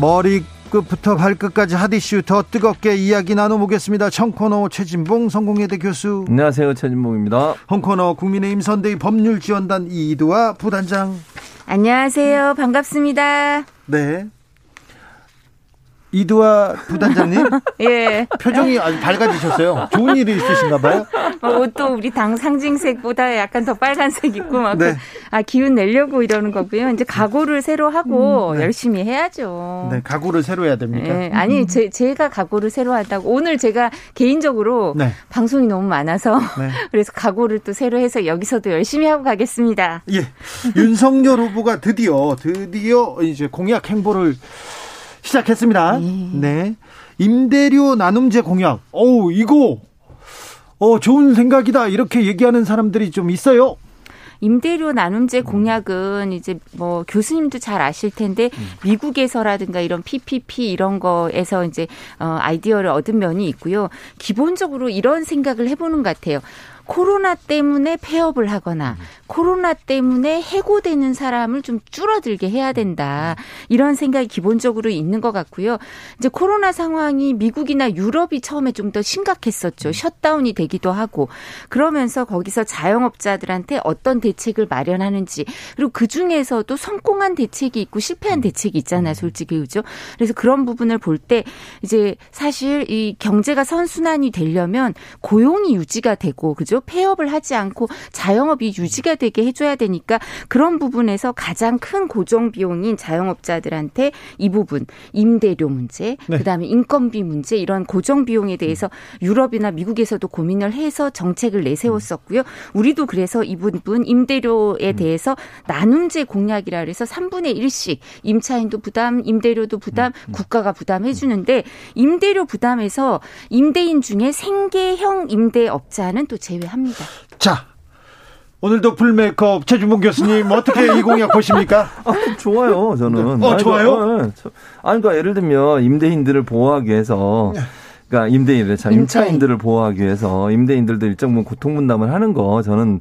머리끝부터 발끝까지 핫이슈 더 뜨겁게 이야기 나눠보겠습니다. 청코노 최진봉 성공회대 교수. 안녕하세요. 최진봉입니다. 홍코노 국민의힘 선대위 법률지원단 이두아 부단장. 안녕하세요. 반갑습니다. 네 이두아 부단장님. 예. 표정이 아주 밝아지셨어요. 좋은 일이 있으신가 봐요. 어, 옷도 우리 당 상징색보다 약간 더 빨간색 입고 막. 네. 아, 기운 내려고 이러는 거고요. 이제 각오를 새로 하고 음, 네. 열심히 해야죠. 네, 각오를 새로 해야 됩니까? 네. 아니, 제, 제가 각오를 새로 한다고. 오늘 제가 개인적으로 네. 방송이 너무 많아서 네. 그래서 각오를 또 새로 해서 여기서도 열심히 하고 가겠습니다. 예. 윤석열 후보가 드디어, 드디어 이제 공약 행보를 시작했습니다. 네. 네. 임대료 나눔제 공약. 어우, 이거, 어, 좋은 생각이다. 이렇게 얘기하는 사람들이 좀 있어요. 임대료 나눔제 공약은 이제 뭐 교수님도 잘 아실 텐데 미국에서라든가 이런 PPP 이런 거에서 이제 어 아이디어를 얻은 면이 있고요. 기본적으로 이런 생각을 해보는 것 같아요. 코로나 때문에 폐업을 하거나 음. 코로나 때문에 해고되는 사람을 좀 줄어들게 해야 된다. 이런 생각이 기본적으로 있는 것 같고요. 이제 코로나 상황이 미국이나 유럽이 처음에 좀 더 심각했었죠. 음. 셧다운이 되기도 하고 그러면서 거기서 자영업자들한테 어떤 대책을 마련하는지 그리고 그 중에서도 성공한 대책이 있고 실패한 음. 대책이 있잖아요. 솔직히 그죠? 그래서 그런 부분을 볼 때 이제 사실 이 경제가 선순환이 되려면 고용이 유지가 되고 그죠? 폐업을 하지 않고 자영업이 유지가 되게 해줘야 되니까 그런 부분에서 가장 큰 고정 비용인 자영업자들한테 이 부분 임대료 문제, 네. 그다음에 인건비 문제 이런 고정 비용에 대해서 유럽이나 미국에서도 고민을 해서 정책을 내세웠었고요. 우리도 그래서 이 부분 임대료에 음. 대해서 나눔제 공약이라 그래서 3분의 1씩 임차인도 부담, 임대료도 부담, 음, 음. 국가가 부담해 주는데 임대료 부담에서 임대인 중에 생계형 임대업자는 또 제외 합니다. 자, 오늘도 풀메이크업 최준봉 교수님 어떻게 이 공약 보십니까? 아, 좋아요, 저는. 어, 좋아요? 아, 네. 아니, 그러니까 예를 들면 임대인들을 보호하기 위해서 네. 그러니까 임대인들, 자, 임차인들을 보호하기 위해서 임대인들도 일정 부분 고통 분담을 하는 거 저는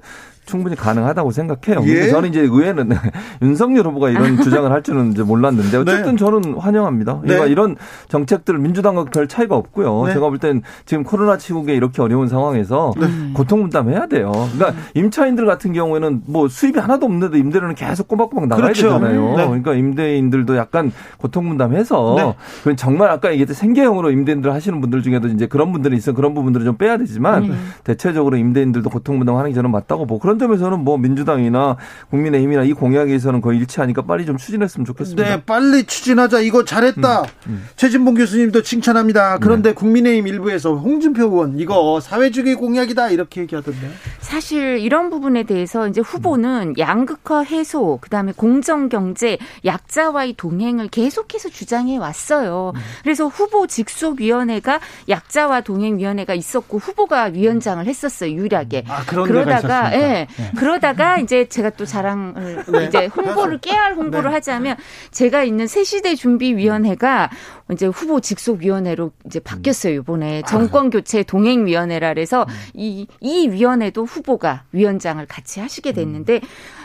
충분히 가능하다고 생각해요. 예? 근데 저는 이제 의회는 윤석열 후보가 이런 주장을 할 줄은 이제 몰랐는데 어쨌든 네. 저는 환영합니다. 네. 이런 정책들을 민주당과 별 차이가 없고요. 네. 제가 볼 땐 지금 코로나 치국에 이렇게 어려운 상황에서 네. 고통 분담해야 돼요. 그러니까 임차인들 같은 경우에는 뭐 수입이 하나도 없는데도 임대료는 계속 꼬박꼬박 나가야 그렇죠. 되잖아요. 네. 그러니까 임대인들도 약간 고통 분담해서 네. 정말 아까 얘기했던 생계형으로 임대인들 하시는 분들 중에도 이제 그런 분들이 있어 그런 부분들을 좀 빼야 되지만 음. 대체적으로 임대인들도 고통 분담하는 게 저는 맞다고 보고 그런 점에서는 뭐 민주당이나 국민의힘이나 이 공약에서는 거의 일치하니까 빨리 좀 추진했으면 좋겠습니다. 네, 빨리 추진하자. 이거 잘했다. 음, 음. 최진봉 교수님도 칭찬합니다. 그런데 네. 국민의힘 일부에서 홍준표 의원 이거 사회주의 공약이다 이렇게 얘기하던데요. 사실 이런 부분에 대해서 이제 후보는 양극화 해소, 그다음에 공정 경제, 약자와의 동행을 계속해서 주장해 왔어요. 음. 그래서 후보 직속 위원회가 약자와 동행 위원회가 있었고 후보가 위원장을 했었어요. 유일하게. 아, 그러다가 예. 네. 그러다가 이제 제가 또 자랑을 네. 이제 홍보를 깨알 홍보를 네. 하자면 제가 있는 새시대 준비위원회가 이제 후보 직속 위원회로 이제 바뀌었어요 이번에 아. 정권 교체 동행 위원회라 그래서 이이 이 위원회도 후보가 위원장을 같이 하시게 됐는데 음.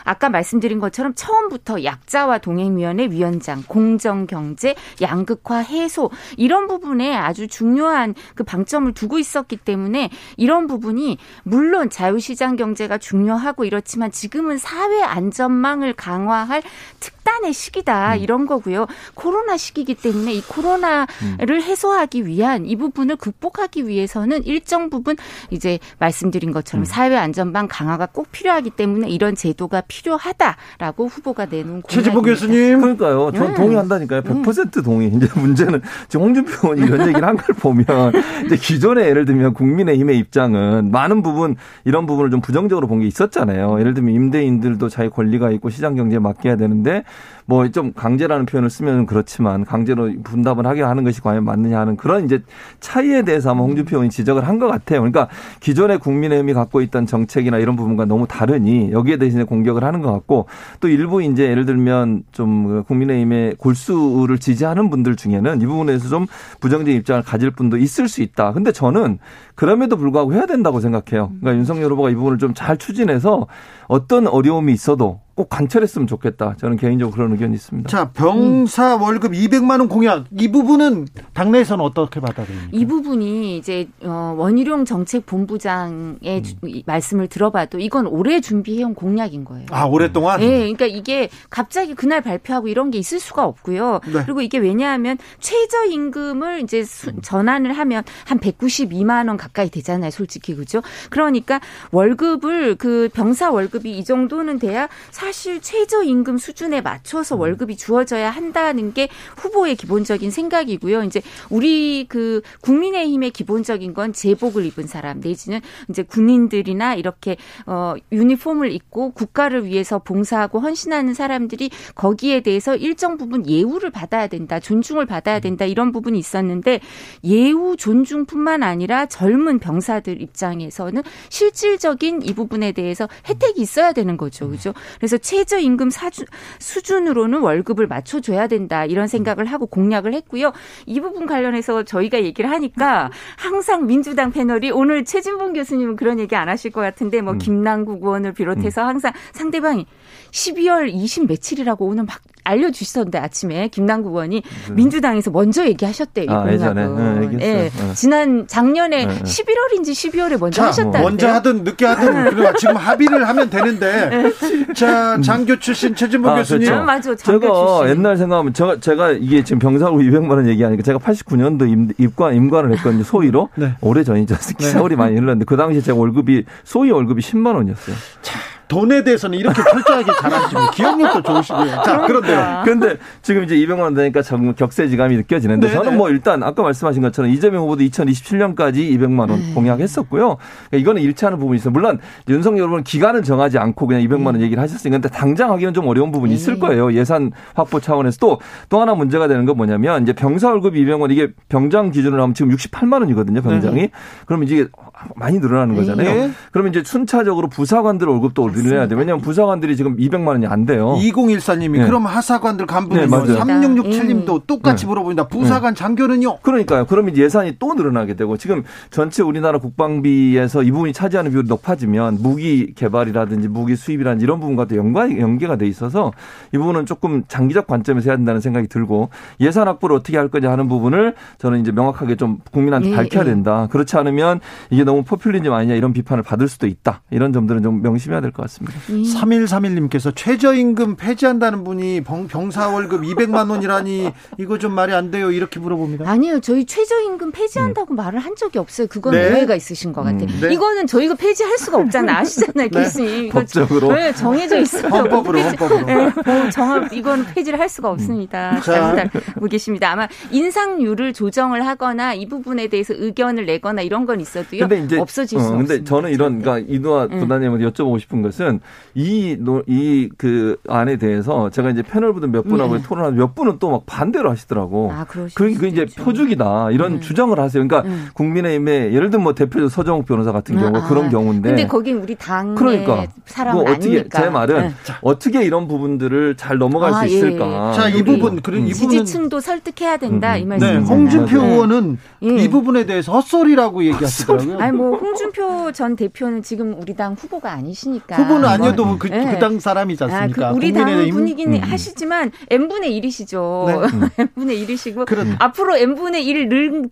아까 말씀드린 것처럼 처음부터 약자와 동행위원회 위원장, 공정 경제, 양극화 해소 이런 부분에 아주 중요한 그 방점을 두고 있었기 때문에 이런 부분이 물론 자유시장 경제가 중요하고 이렇지만 지금은 사회 안전망을 강화할 특 단의 시기다 음. 이런 거고요. 코로나 시기이기 때문에 이 코로나를 음. 해소하기 위한 이 부분을 극복하기 위해서는 일정 부분 이제 말씀드린 것처럼 음. 사회 안전망 강화가 꼭 필요하기 때문에 이런 제도가 필요하다라고 후보가 내놓은 최지보 교수님 그러니까요. 전 음. 동의한다니까요. 100% 음. 동의. 이제 문제는 지금 홍준표 의원이 이런 얘기를 한 걸 보면 이제 기존에 예를 들면 국민의힘의 입장은 많은 부분 이런 부분을 좀 부정적으로 본 게 있었잖아요. 예를 들면 임대인들도 자기 권리가 있고 시장 경제에 맡겨야 되는데 뭐 좀 강제라는 표현을 쓰면 그렇지만 강제로 분담을 하게 하는 것이 과연 맞느냐 하는 그런 이제 차이에 대해서 아마 홍준표 의원이 지적을 한 것 같아요. 그러니까 기존의 국민의힘이 갖고 있던 정책이나 이런 부분과 너무 다르니 여기에 대해서 공격을 하는 것 같고 또 일부 이제 예를 들면 좀 국민의힘의 골수를 지지하는 분들 중에는 이 부분에서 좀 부정적인 입장을 가질 분도 있을 수 있다. 근데 저는 그럼에도 불구하고 해야 된다고 생각해요. 그러니까 윤석열 후보가 이 부분을 좀 잘 추진해서 어떤 어려움이 있어도 꼭 관철했으면 좋겠다. 저는 개인적으로 그런 의견이 있습니다. 자, 병사 월급 200만 원 공약 이 부분은 당내에서는 어떻게 받아들입니까? 이 부분이 이제 어, 원희룡 정책 본부장의 음. 말씀을 들어봐도 이건 오래 준비해온 공약인 거예요. 아, 오랫동안? 네, 그러니까 이게 갑자기 그날 발표하고 이런 게 있을 수가 없고요. 네. 그리고 이게 왜냐하면 최저 임금을 이제 수, 전환을 하면 한 192만 원 가까이 되잖아요, 솔직히 그죠? 그러니까 월급을 그 병사 월급이 이 정도는 돼야 사실 최저임금 수준에 맞춰서 월급이 주어져야 한다는 게 후보의 기본적인 생각이고요. 이제 우리 그 국민의힘의 기본적인 건 제복을 입은 사람 내지는 이제 군인들이나 이렇게 어 유니폼을 입고 국가를 위해서 봉사하고 헌신하는 사람들이 거기에 대해서 일정 부분 예우를 받아야 된다, 존중을 받아야 된다 이런 부분이 있었는데 예우 존중뿐만 아니라 젊은 병사들 입장에서는 실질적인 이 부분에 대해서 혜택이 있어야 되는 거죠. 그죠? 그래서 최저임금 사주, 수준으로는 월급을 맞춰줘야 된다 이런 생각을 하고 공약을 했고요. 이 부분 관련해서 저희가 얘기를 하니까 항상 민주당 패널이 오늘 최진봉 교수님은 그런 얘기 안 하실 것 같은데 뭐 음. 김남국 의원을 비롯해서 음. 항상 상대방이 12월 20 며칠이라고 오늘 막 알려주시던데 아침에 김남국 의원이 네. 민주당에서 먼저 얘기하셨대요. 이 아, 공약은. 네, 네. 지난 작년에 네. 11월인지 12월에 먼저 자, 하셨다. 먼저 하든 늦게 하든 지금 합의를 하면 되는데. 자 장교 출신 최진봉 아, 교수님. 그렇죠. 맞아. 제가 출신. 옛날 생각하면 제가 제가 이게 지금 병사로 200만 원 얘기하니까 제가 89년도 입관 임관을 했거든요. 소위로 네. 오래 전이죠. 세월이 많이 흘렀는데 그 당시 제 월급이 소위 월급이 10만 원이었어요. 자. 돈에 대해서는 이렇게 철저하게 잘하시고 기억력도 좋으시고요. 자, 그런데요. 그런데 지금 이제 200만 원 되니까 정 격세지감이 느껴지는데 네네. 저는 뭐 일단 아까 말씀하신 것처럼 이재명 후보도 2027년까지 200만 원 네. 공약했었고요. 그러니까 이거는 일치하는 부분이 있어요. 물론 윤석열 후보는 기간을 정하지 않고 그냥 200만 원 음. 얘기를 하셨으니까 근데 당장 하기는 좀 어려운 부분이 있을 네. 거예요. 예산 확보 차원에서 또또 하나 문제가 되는 건 뭐냐면 이제 병사 월급 200원 이게 병장 기준으로 하면 지금 68만 원이거든요. 병장이. 네. 그러면 이제 많이 늘어나는 거잖아요. 네. 그러면 이제 순차적으로 부사관들 월급도 올려야 돼요. 왜냐하면 부사관들이 지금 200만 원이 안 돼요. 2014님이 네. 그럼 하사관들 간부는요. 네, 3667님도 똑같이 물어봅니다. 부사관 장교는요. 그러니까요. 그러면 예산이 또 늘어나게 되고 지금 전체 우리나라 국방비에서 이 부분이 차지하는 비율이 높아지면 무기 개발이라든지 무기 수입이라든지 이런 부분과도 연관 연계가 돼 있어서 이 부분은 조금 장기적 관점에서 해야 된다는 생각이 들고 예산 확보를 어떻게 할 거냐 하는 부분을 저는 이제 명확하게 좀 국민한테 네, 밝혀야 된다. 그렇지 않으면 이게 너무 포퓰리즘 아니냐 이런 비판을 받을 수도 있다. 이런 점들은 좀 명심해야 될 것 같습니다. 음. 3131님께서 최저임금 폐지한다는 분이 병 사 월급 200만 원이라니 이거 좀 말이 안 돼요. 이렇게 물어봅니다. 아니요. 저희 최저임금 폐지한다고 음. 말을 한 적이 없어요. 그건 네. 오해가 있으신 것 같아요. 음. 네. 이거는 저희가 폐지할 수가 없잖아요. 아시잖아요. 네. 교수님. 법적으로. 네, 정해져 있어요. 헌법으로. 헌법으로. 네, 뭐 정합 이건 폐지를 할 수가 없습니다. 음. 잘못 알고 계십니다. 아마 인상률을 조정을 하거나 이 부분에 대해서 의견을 내거나 이런 건 있어도요. 근데 이제 없어질 어, 수 어, 근데 없습니다. 저는 이런 그러니까 네. 부단님한테 여쭤보고 싶은 것은 이이 그 안에 대해서 제가 이제 패널 분들 몇 분하고 네. 토론하면 몇 분은 또 막 반대로 하시더라고. 아, 그게 그 이제 표죽이다 이런 네. 주장을 하세요. 그러니까 네. 국민의힘에 예를 들면 뭐 대표적 서정욱 변호사 같은 경우 아, 그런 경우인데. 근데 거긴 우리 당의 그러니까 사람은 뭐 어떻게 아니니까. 제 말은 네. 어떻게 이런 부분들을 잘 넘어갈 아, 수 예. 있을까. 자, 이 부분 그런 음. 이 부분은 지지층도 설득해야 된다 음. 이 말씀이잖아요. 네, 홍준표 의원은 예. 이 부분에 대해서 헛소리라고 얘기하시더라고요. 아니 뭐 홍준표 전 대표는 지금 우리 당 후보가 아니시니까. 후보는 아니어도 그, 네. 그당 사람이지 않습니까? 아, 그 우리 당 분위기는 음. 하시지만 n분의 1이시죠. 네. n분의 1이시고 그런. 앞으로 n분의 1 능,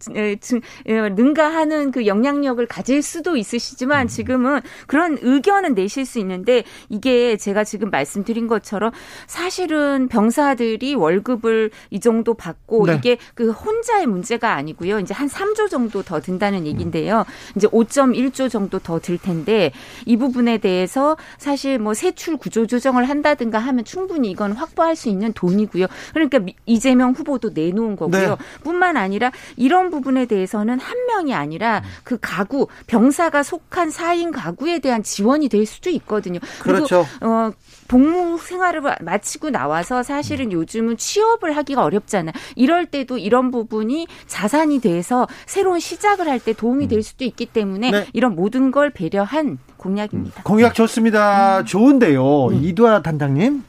능가하는 그 영향력을 가질 수도 있으시지만 음. 지금은 그런 의견은 내실 수 있는데 이게 제가 지금 말씀드린 것처럼 사실은 병사들이 월급을 이 정도 받고 네. 이게 그 혼자의 문제가 아니고요. 이제 한 3조 정도 더 든다는 얘기인데요. 이제 이제 5.1조 정도 더 들 텐데 이 부분에 대해서 사실 뭐 세출 구조 조정을 한다든가 하면 충분히 이건 확보할 수 있는 돈이고요. 그러니까 이재명 후보도 내놓은 거고요. 네. 뿐만 아니라 이런 부분에 대해서는 한 명이 아니라 그 가구 병사가 속한 4인 가구에 대한 지원이 될 수도 있거든요. 그리고 그렇죠. 어 복무 생활을 마치고 나와서 사실은 요즘은 취업을 하기가 어렵잖아요. 이럴 때도 이런 부분이 자산이 돼서 새로운 시작을 할 때 도움이 될 수도 있기 때문에 네. 이런 모든 걸 배려한 공약입니다. 공약 좋습니다. 음. 좋은데요. 음. 이두아 단장님.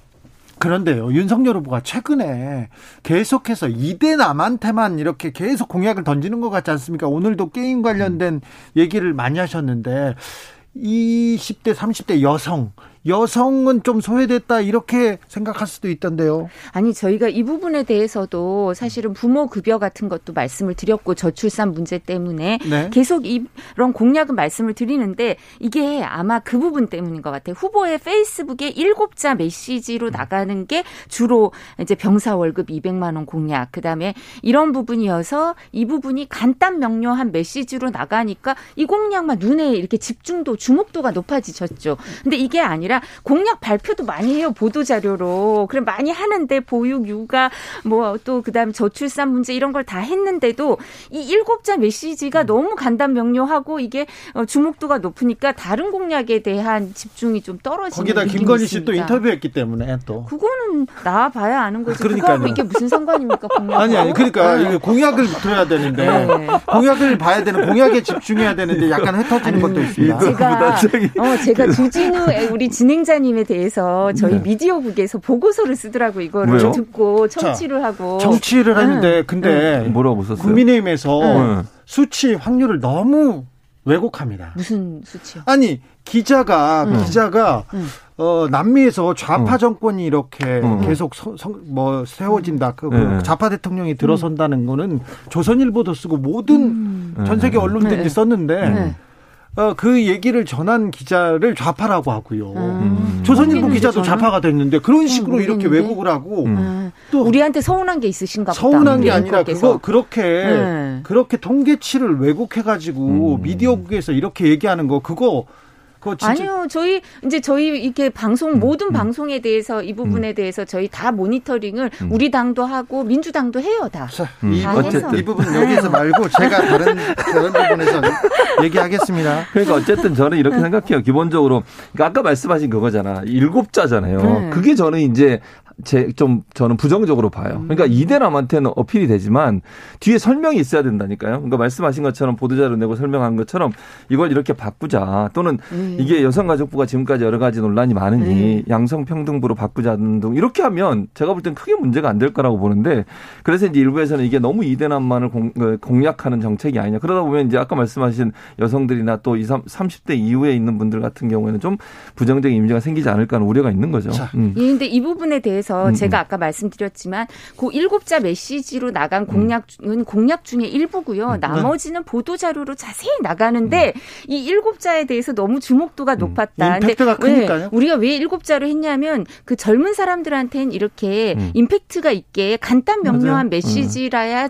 그런데요, 윤석열 후보가 최근에 계속해서 이대 남한테만 이렇게 계속 공약을 던지는 것 같지 않습니까? 오늘도 게임 관련된 얘기를 많이 하셨는데, 20대, 30대 여성, 여성은 좀 소외됐다 이렇게 생각할 수도 있던데요. 아니 저희가 이 부분에 대해서도 사실은 부모 급여 같은 것도 말씀을 드렸고 저출산 문제 때문에 네. 계속 이런 공약은 말씀을 드리는데 이게 아마 그 부분 때문인 것 같아요. 후보의 페이스북에 일곱자 메시지로 나가는 게 주로 이제 병사 월급 200만 원 공약 그다음에 이런 부분이어서 이 부분이 간단 명료한 메시지로 나가니까 이 공약만 눈에 이렇게 집중도 주목도가 높아지셨죠. 근데 이게 아니라 아니라 공약 발표도 많이 해요 보도 자료로. 그럼 많이 하는데 보육, 육아, 뭐 또 그다음 저출산 문제 이런 걸 다 했는데도 이 일곱자 메시지가 너무 간단 명료하고 이게 어, 주목도가 높으니까 다른 공약에 대한 집중이 좀 떨어지는 거기다 김건희 씨 또 인터뷰했기 때문에 또 그거는 나와 봐야 아는 거지. 그러니까 이게 무슨 상관입니까 공약? 아니 아니 그러니까 네. 이게 공약을 들어야 되는데 네. 공약을 봐야 되는 공약에 집중해야 되는데 약간 흩어지는 것도 있습니다. 제가 어 제가 주진우 우리 진 행자님에 대해서 저희 네. 미디어국에서 보고서를 쓰더라고 이거를 왜요? 듣고 청취를 자, 하고 청취를 하는데 근데 뭐라고 썼어요? 국민의힘에서 수치 확률을 너무 왜곡합니다. 무슨 수치요? 아니 기자가 음. 기자가 음. 어 남미에서 좌파 음. 정권이 이렇게 음. 계속 서, 서, 뭐 세워진다. 그, 그 네. 좌파 대통령이 들어선다는 거는 조선일보도 쓰고 모든 음. 전 세계 언론들이 네. 썼는데 네. 어, 그 얘기를 전한 기자를 좌파라고 하고요. 음. 조선일보 기자도 좌파가 됐는데 그런 식으로 음, 이렇게 왜곡을 하고 음. 또 우리한테 서운한 게 있으신가 보다. 서운한 게 아니라 그거 그렇게 네. 그렇게 통계치를 왜곡해 가지고 음. 미디어국에서 이렇게 얘기하는 거 그거 아니요, 저희 이제 저희 이렇게 방송 음, 모든 음. 방송에 대해서 이 부분에 음. 대해서 저희 다 모니터링을 음. 우리 당도 하고 민주당도 해요 다. 자, 이, 다 어쨌든 이 부분 여기서 말고 제가 다른 다른 부분에서 얘기하겠습니다. 그러니까 어쨌든 저는 이렇게 생각해요. 기본적으로 그러니까 아까 말씀하신 그거잖아. 일곱 자잖아요. 네. 그게 저는 이제 제, 좀, 저는 부정적으로 봐요. 그러니까 이대남한테는 어필이 되지만 뒤에 설명이 있어야 된다니까요. 그러니까 말씀하신 것처럼 보도자료 내고 설명한 것처럼 이걸 이렇게 바꾸자 또는 음. 이게 여성가족부가 지금까지 여러 가지 논란이 많으니 음. 양성평등부로 바꾸자 등 이렇게 하면 제가 볼 땐 크게 문제가 안 될 거라고 보는데 그래서 이제 일부에서는 이게 너무 이대남만을 공, 그 약하는 정책이 아니냐. 그러다 보면 이제 아까 말씀하신 여성들이나 또 20, 30대 이후에 있는 분들 같은 경우에는 좀 부정적인 이미지가 생기지 않을까 하는 우려가 있는 거죠. 자. 음. 예, 근데 이 부분에 대해서 음. 제가 음. 아까 말씀드렸지만 그 일곱자 메시지로 나간 음. 공약은 공약 중에 일부고요. 음. 나머지는 보도 자료로 자세히 나가는데 이 일곱자에 대해서 너무 주목 도가 높았다. 임팩트가 크니까요. 우리가 왜 일곱자로 했냐면 그 젊은 사람들한테는 이렇게 임팩트가 있게 간단 명료한 메시지라야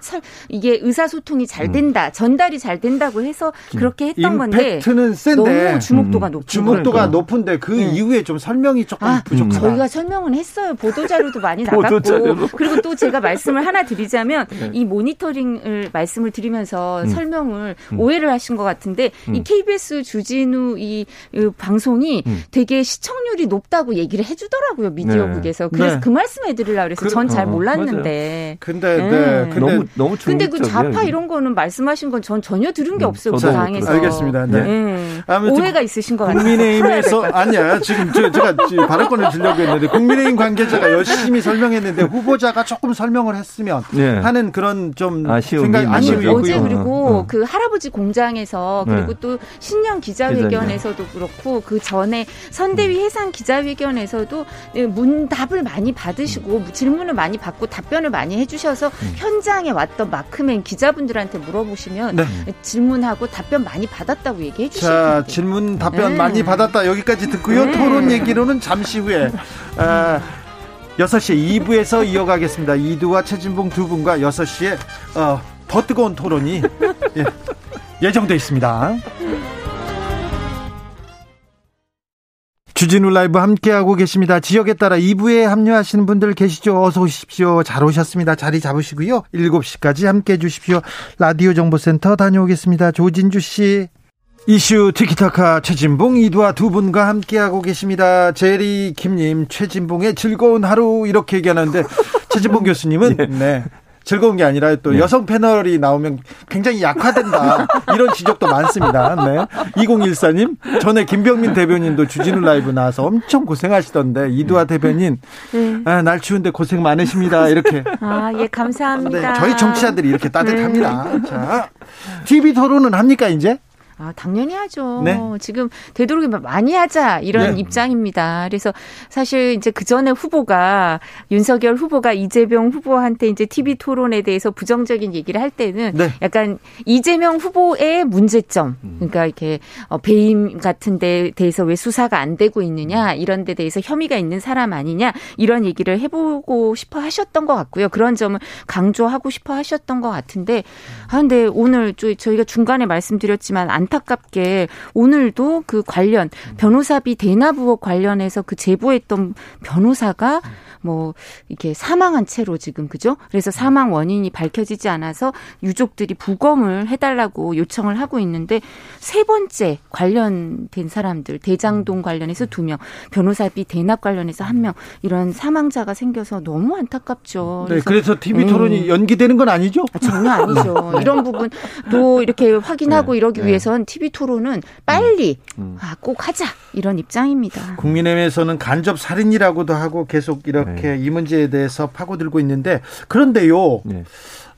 이게 의사소통이 잘 된다, 전달이 잘 된다고 해서 그렇게 했던 건데 임팩트는 센데 너무 주목도가 높은 주목도가 높은데 그 네. 이후에 좀 설명이 조금 아, 부족하다. 저희가 설명은 했어요. 보도 보도자료도 많이 나갔고 그리고 또 제가 말씀을 하나 드리자면 네. 이 모니터링을 말씀을 드리면서 음. 설명을 음. 오해를 하신 것 같은데 음. 이 KBS 주진우 이, 이 방송이 음. 되게 시청률이 높다고 얘기를 해주더라고요 미디어국에서 네. 그래서 네. 그 말씀해드리려고 그래서 전잘 몰랐는데. 어, 근데 네. 네. 근데 너무 너무 근데 그 좌파 이런 거는 말씀하신 건 전 전혀 들은 게 음, 없어요 그 당에서. 알겠습니다. 네. 네. 오해가 있으신 것 같아요. 국민의힘에서 아니야 지금 제가 발언권을 주려고 했는데 국민의힘 관계자가 열심히 설명했는데 후보자가 조금 설명을 했으면 네. 하는 그런 좀 아쉬움이 생각 아쉬움이 어제 그리고 어, 어. 그 할아버지 공장에서 그리고 네. 또 신년 기자회견에서도 그렇고 그 전에 선대위 음. 해상 기자회견에서도 문답을 많이 받으시고 질문을 많이 받고 답변을 많이 해주셔서 음. 현장에 왔던 마크맨 기자분들한테 물어보시면 네. 질문하고 답변 많이 받았다고 얘기해 주시죠. 자 질문 답변 네. 많이 받았다 여기까지 듣고요. 네. 토론 얘기로는 잠시 후에. 아, 6시 2부에서 이어가겠습니다. 이두와 최진봉 두 분과 6시에 어, 더 뜨거운 토론이 예, 예정돼 있습니다. 주진우 라이브 함께하고 계십니다. 지역에 따라 2부에 합류하시는 분들 계시죠? 어서 오십시오. 잘 오셨습니다. 자리 잡으시고요. 7시까지 함께해 주십시오. 라디오 정보센터 다녀오겠습니다. 조진주 씨. 이슈 티키타카 최진봉 이두와 두 분과 함께하고 계십니다. 제리 김님 최진봉의 즐거운 하루 이렇게 얘기하는데 최진봉 교수님은 예. 네. 즐거운 게 아니라 또 네. 여성 패널이 나오면 굉장히 약화된다. 이런 지적도 많습니다. 네. 2014님, 전에 김병민 대변인도 주진우 라이브 나와서 엄청 고생하시던데, 이두아 네. 대변인, 네. 아, 날 추운데 고생 많으십니다. 이렇게. 아, 예, 감사합니다. 네, 저희 청취자들이 이렇게 따뜻합니다. 네. 자, TV 토론은 합니까, 이제? 아, 당연히 하죠. 네. 지금 되도록이면 많이 하자 이런 네. 입장입니다. 그래서 사실 이제 그 전에 후보가 윤석열 후보가 이재명 후보한테 이제 TV 토론에 대해서 부정적인 얘기를 할 때는 네. 약간 이재명 후보의 문제점, 음. 그러니까 이렇게 어, 배임 같은 데 대해서 왜 수사가 안 되고 있느냐 음. 이런 데 대해서 혐의가 있는 사람 아니냐 이런 얘기를 해보고 싶어 하셨던 것 같고요. 그런 점을 강조하고 싶어 하셨던 것 같은데, 아 근데 오늘 저희가 중간에 말씀드렸지만 안 안타깝게 오늘도 그 관련 변호사비 대납 의혹 관련해서 그 제보했던 변호사가 뭐 이렇게 사망한 채로 지금 그죠? 그래서 사망 원인이 밝혀지지 않아서 유족들이 부검을 해달라고 요청을 하고 있는데 세 번째 관련된 사람들 대장동 관련해서 두 명, 변호사비 대납 관련해서 한 명 이런 사망자가 생겨서 너무 안타깝죠. 네, 그래서, TV 토론이 음. 연기되는 건 아니죠? 아, 전혀 아니죠. 네. 이런 부분도 이렇게 확인하고 네. 이러기 네. 위해 선 TV 토론은 빨리 음. 음. 아, 꼭 하자 이런 입장입니다. 국민의힘에서는 간접 살인이라고도 하고 계속 이렇게 이렇게 네. 이 문제에 대해서 파고들고 있는데 그런데요. 네.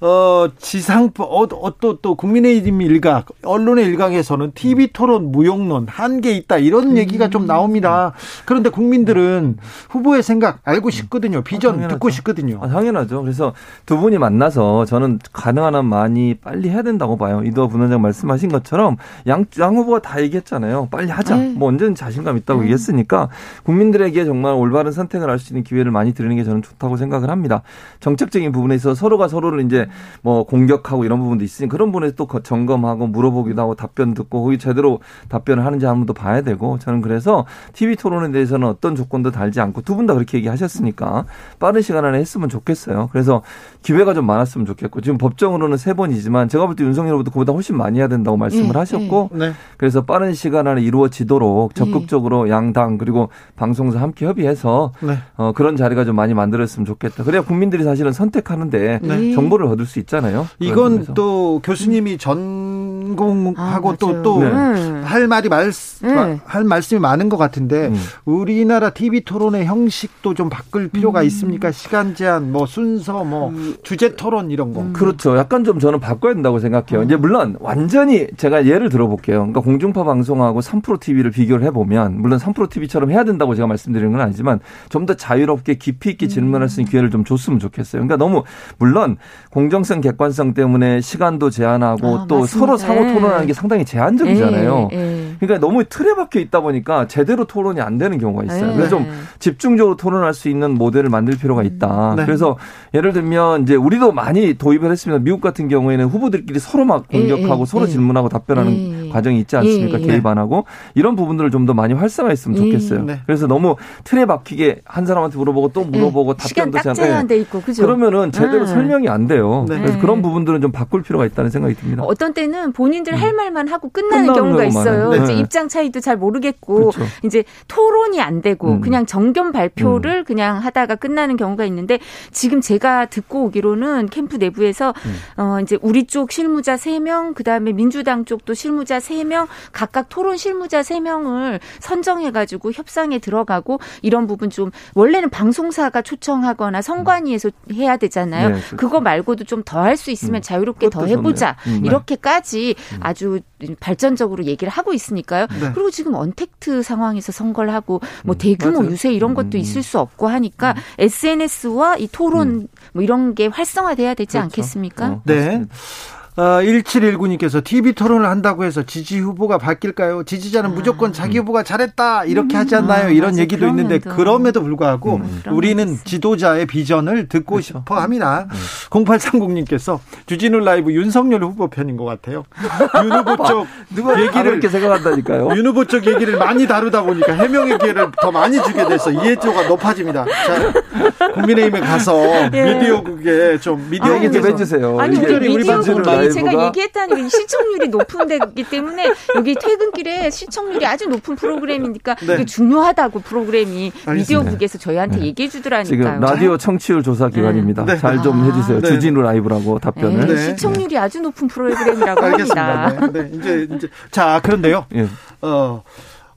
어, 지상법, 어, 어, 또, 또, 국민의힘 일각, 언론의 일각에서는 TV 토론 무용론, 한계 있다, 이런 음. 얘기가 좀 나옵니다. 그런데 국민들은 후보의 생각 알고 싶거든요. 비전 아, 듣고 싶거든요. 아, 당연하죠. 그래서 두 분이 만나서 저는 가능한 한 많이 빨리 해야 된다고 봐요. 이도화 부원장 말씀하신 것처럼 양, 양 후보가 다 얘기했잖아요. 빨리 하자. 네. 뭐 언제든 자신감 있다고 네. 얘기했으니까 국민들에게 정말 올바른 선택을 할 수 있는 기회를 많이 드리는 게 저는 좋다고 생각을 합니다. 정책적인 부분에 있어 서로가 서로를 이제 뭐 공격하고 이런 부분도 있으니 그런 부분에서 또 점검하고 물어보기도 하고 답변 듣고 거기 제대로 답변을 하는지 한 번 더 봐야 되고 저는 그래서 TV 토론에 대해서는 어떤 조건도 달지 않고 두 분 다 그렇게 얘기하셨으니까 빠른 시간 안에 했으면 좋겠어요. 그래서 기회가 좀 많았으면 좋겠고 지금 법정으로는 세 번이지만 제가 볼 때 윤석열 후보도 그보다 훨씬 많이 해야 된다고 말씀을 네, 하셨고 네. 그래서 빠른 시간 안에 이루어지도록 적극적으로 네. 양당 그리고 방송사 함께 협의해서 네. 어, 그런 자리가 좀 많이 만들었으면 좋겠다. 그래야 국민들이 사실은 선택하는데 네. 정보를 얻을 수 있잖아요. 이건 또 교수님이 전 공하고 아, 또또할 네. 말이 말, 네. 할 말씀이 많은 것 같은데 음. 우리나라 TV 토론의 형식도 좀 바꿀 필요가 음. 있습니까? 시간 제한, 뭐 순서, 뭐 음. 주제 토론 이런 거. 음. 그렇죠. 약간 좀 저는 바꿔야 된다고 생각해요. 이제 물론 완전히 제가 예를 들어볼게요. 그러니까 공중파 방송하고 3프로 TV를 비교를 해보면 물론 3프로 TV처럼 해야 된다고 제가 말씀드리는 건 아니지만 좀 더 자유롭게 깊이 있게 질문할 수 있는 기회를 좀 줬으면 좋겠어요. 그러니까 너무 물론 공정 공정성, 객관성 때문에 시간도 제한하고 아, 또 맞습니다. 서로 상호 토론하는 게 상당히 제한적이잖아요. 에, 예, 에. 예. 그러니까 너무 틀에 박혀 있다 보니까 제대로 토론이 안 되는 경우가 있어요. 에. 그래서 좀 집중적으로 토론할 수 있는 모델을 만들 필요가 있다. 네. 그래서 예를 들면 이제 우리도 많이 도입을 했습니다. 미국 같은 경우에는 후보들끼리 서로 막 공격하고 서로 질문하고 답변하는 과정이 있지 않습니까? 개입 안 하고 이런 부분들을 좀 더 많이 활성화했으면 좋겠어요. 네. 그래서 너무 틀에 박히게 한 사람한테 물어보고 또 물어보고 답변도 제한돼 있고 그죠? 그러면은 제대로 음. 설명이 안 돼요. 네. 그래서 그런 부분들은 좀 바꿀 필요가 있다는 생각이 듭니다. 어떤 때는 본 인들 음. 할 말만 하고 끝나는 경우가 있어요. 네. 이제 입장 차이도 잘 모르겠고 그렇죠. 이제 토론이 안 되고 음. 그냥 정견 발표를 음. 그냥 하다가 끝나는 경우가 있는데 지금 제가 듣고 오기로는 캠프 내부에서 음. 어 이제 우리 쪽 실무자 3명, 그다음에 민주당 쪽도 실무자 3명, 각각 토론 실무자 3명을 선정해 가지고 협상에 들어가고 이런 부분 좀 원래는 방송사가 초청하거나 선관위에서 해야 되잖아요. 네, 그렇죠. 그거 말고도 좀 더 할 수 있으면 음. 자유롭게 더 해보자 음, 네. 이렇게까지 음. 아주 발전적으로 얘기를 하고 있으니까요. 네. 그리고 지금 언택트 상황에서 선거를 하고 뭐 음, 대규모 맞아요. 유세 이런 것도 있을 수 없고 하니까 SNS와 이 토론 뭐 이런 게 활성화돼야 되지 그렇죠. 않겠습니까? 어, 네. 어, 1719님께서 TV 토론을 한다고 해서 지지 후보가 바뀔까요? 지지자는 아. 무조건 자기 후보가 잘했다 이렇게 음. 하지 않나요? 이런 맞아, 얘기도 있는데 그럼에도 불구하고 음, 우리는 지도자의 비전을 듣고 그렇죠. 싶어 합니다. 음. 0830님께서 주진우 라이브 윤석열 후보 편인 것 같아요. 윤 후보 쪽 누가 얘기를 이렇게 생각한다니까요. 윤 후보 쪽 얘기를 많이 다루다 보니까 해명의 기회를 더 많이 주게 돼서 이해도가 높아집니다. 자, 국민의힘에 가서 예. 미디어국에 좀 미디어 얘기 좀 해주세요. 아니 우리 미디어 국이 제가 얘기했다는 게 시청률이 높은 데기 때문에 여기 퇴근길에 시청률이 아주 높은 프로그램이니까 네. 이게 중요하다고 프로그램이. 미디어국에서 저희한테 네. 얘기해 주더라니까요. 지금 라디오 청취율 조사 기관입니다. 네. 잘좀 아. 해주세요. 네. 주진우 라이브라고 답변을. 네. 시청률이 아주 높은 프로그램이라고 합니다. 네. 이제 이제 자 그런데요. 예. 어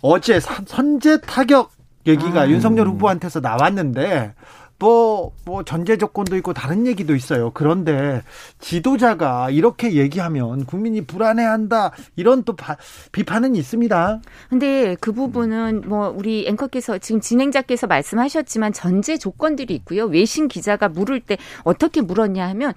어제 선제 타격 얘기가 아. 윤석열 후보한테서 나왔는데 뭐, 뭐, 전제 조건도 있고 다른 얘기도 있어요. 그런데 지도자가 이렇게 얘기하면 국민이 불안해한다. 이런 또 바, 비판은 있습니다. 근데 그 부분은 뭐, 우리 앵커께서 지금 진행자께서 말씀하셨지만 전제 조건들이 있고요. 외신 기자가 물을 때 어떻게 물었냐 하면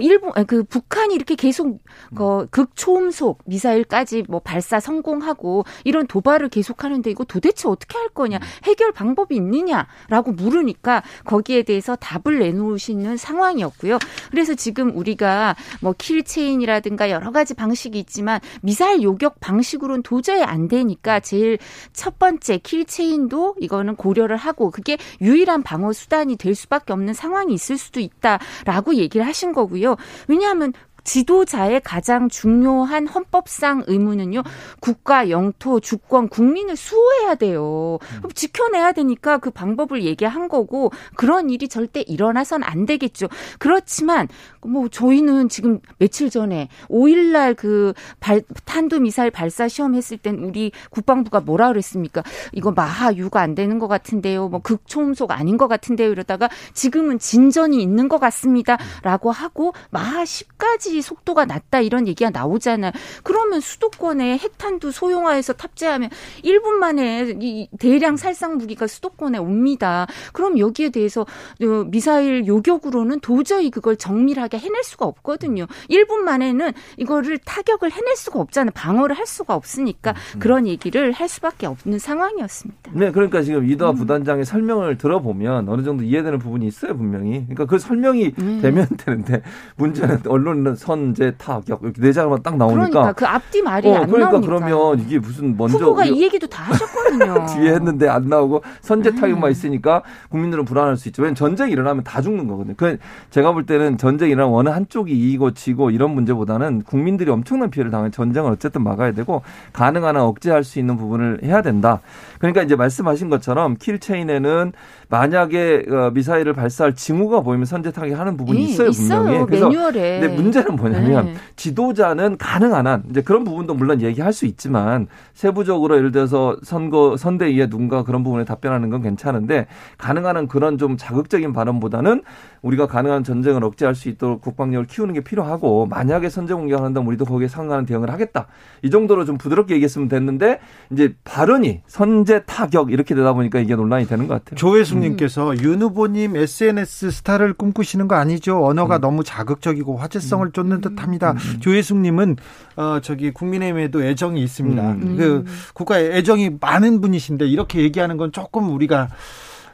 일본 그 북한이 이렇게 계속 그 극초음속 미사일까지 뭐 발사 성공하고 이런 도발을 계속하는데 이거 도대체 어떻게 할 거냐 해결 방법이 있느냐라고 물으니까 거기에 대해서 답을 내놓으시는 상황이었고요. 그래서 지금 우리가 뭐 킬체인이라든가 여러 가지 방식이 있지만 미사일 요격 방식으로는 도저히 안 되니까 제일 첫 번째 킬체인도 이거는 고려를 하고 그게 유일한 방어 수단이 될 수밖에 없는 상황이 있을 수도 있다라고 얘기를 하신 거고요. 왜냐하면 지도자의 가장 중요한 헌법상 의무는요, 국가, 영토, 주권, 국민을 수호해야 돼요. 음. 지켜내야 되니까 그 방법을 얘기한 거고, 그런 일이 절대 일어나선 안 되겠죠. 그렇지만, 뭐, 저희는 지금 며칠 전에 5일 날 그 발, 탄도 미사일 발사 시험 했을 땐 우리 국방부가 뭐라 그랬습니까? 이거 마하유가 안 되는 것 같은데요. 뭐, 극초음속 아닌 것 같은데요. 이러다가 지금은 진전이 있는 것 같습니다. 라고 하고, 마하 10까지 까지 속도가 낮다 이런 얘기가 나오잖아요. 그러면 수도권에 핵탄두 소형화해서 탑재하면 1분 만에 이 대량 살상 무기가 수도권에 옵니다. 그럼 여기에 대해서 어, 미사일 요격으로는 도저히 그걸 정밀하게 해낼 수가 없거든요. 1분 만에는 이거를 타격을 해낼 수가 없잖아요. 방어를 할 수가 없으니까 음. 그런 얘기를 할 수밖에 없는 상황이었습니다. 네, 그러니까 지금 이도아 음. 부단장의 설명을 들어보면 어느 정도 이해되는 부분이 있어요, 분명히. 그러니까 그 설명이 음. 되면 되는데 문제는 언론은 선제 타격 이렇게 네 자가만 딱 나오니까 그러니까 그 앞뒤 말이 어, 안 그러니까 나오니까 그러면 이게 무슨 먼저 후보가 이 얘기도 다 하셨거든요. 뒤에 했는데 안 나오고 선제 타격만 음. 있으니까 국민들은 불안할 수 있죠. 왜냐면 전쟁이 일어나면 다 죽는 거거든요. 그 제가 볼 때는 전쟁이 일어나면 어느 한쪽이 이기고 지고 이런 문제보다는 국민들이 엄청난 피해를 당한 전쟁을 어쨌든 막아야 되고 가능한 한 억제할 수 있는 부분을 해야 된다. 그러니까 이제 말씀하신 것처럼 킬체인에는 만약에 어, 미사일을 발사할 징후가 보이면 선제 타격하는 부분이 예, 있어요 분명히. 있어요. 그래서 매뉴얼에. 근데 문제는 뭐냐면 네. 지도자는 가능한 한 이제 그런 부분도 물론 얘기할 수 있지만 세부적으로 예를 들어서 선거 선대위에 누군가 그런 부분에 답변하는 건 괜찮은데 가능한 한 그런 좀 자극적인 발언보다는 우리가 가능한 전쟁을 억제할 수 있도록 국방력을 키우는 게 필요하고 만약에 선제 공격을 한다면 우리도 거기에 상응하는 대응을 하겠다. 이 정도로 좀 부드럽게 얘기했으면 됐는데 이제 발언이 선제 타격 이렇게 되다 보니까 이게 논란이 되는 것 같아요. 조혜숙님께서 음. 윤 후보님 SNS 스타를 꿈꾸시는 거 아니죠? 언어가 음. 너무 자극적이고 화제성을 음. 쫓는 듯합니다. 음. 조혜숙님은 어 저기 국민의힘에도 애정이 있습니다. 음. 그 국가에 애정이 많은 분이신데 이렇게 얘기하는 건 조금 우리가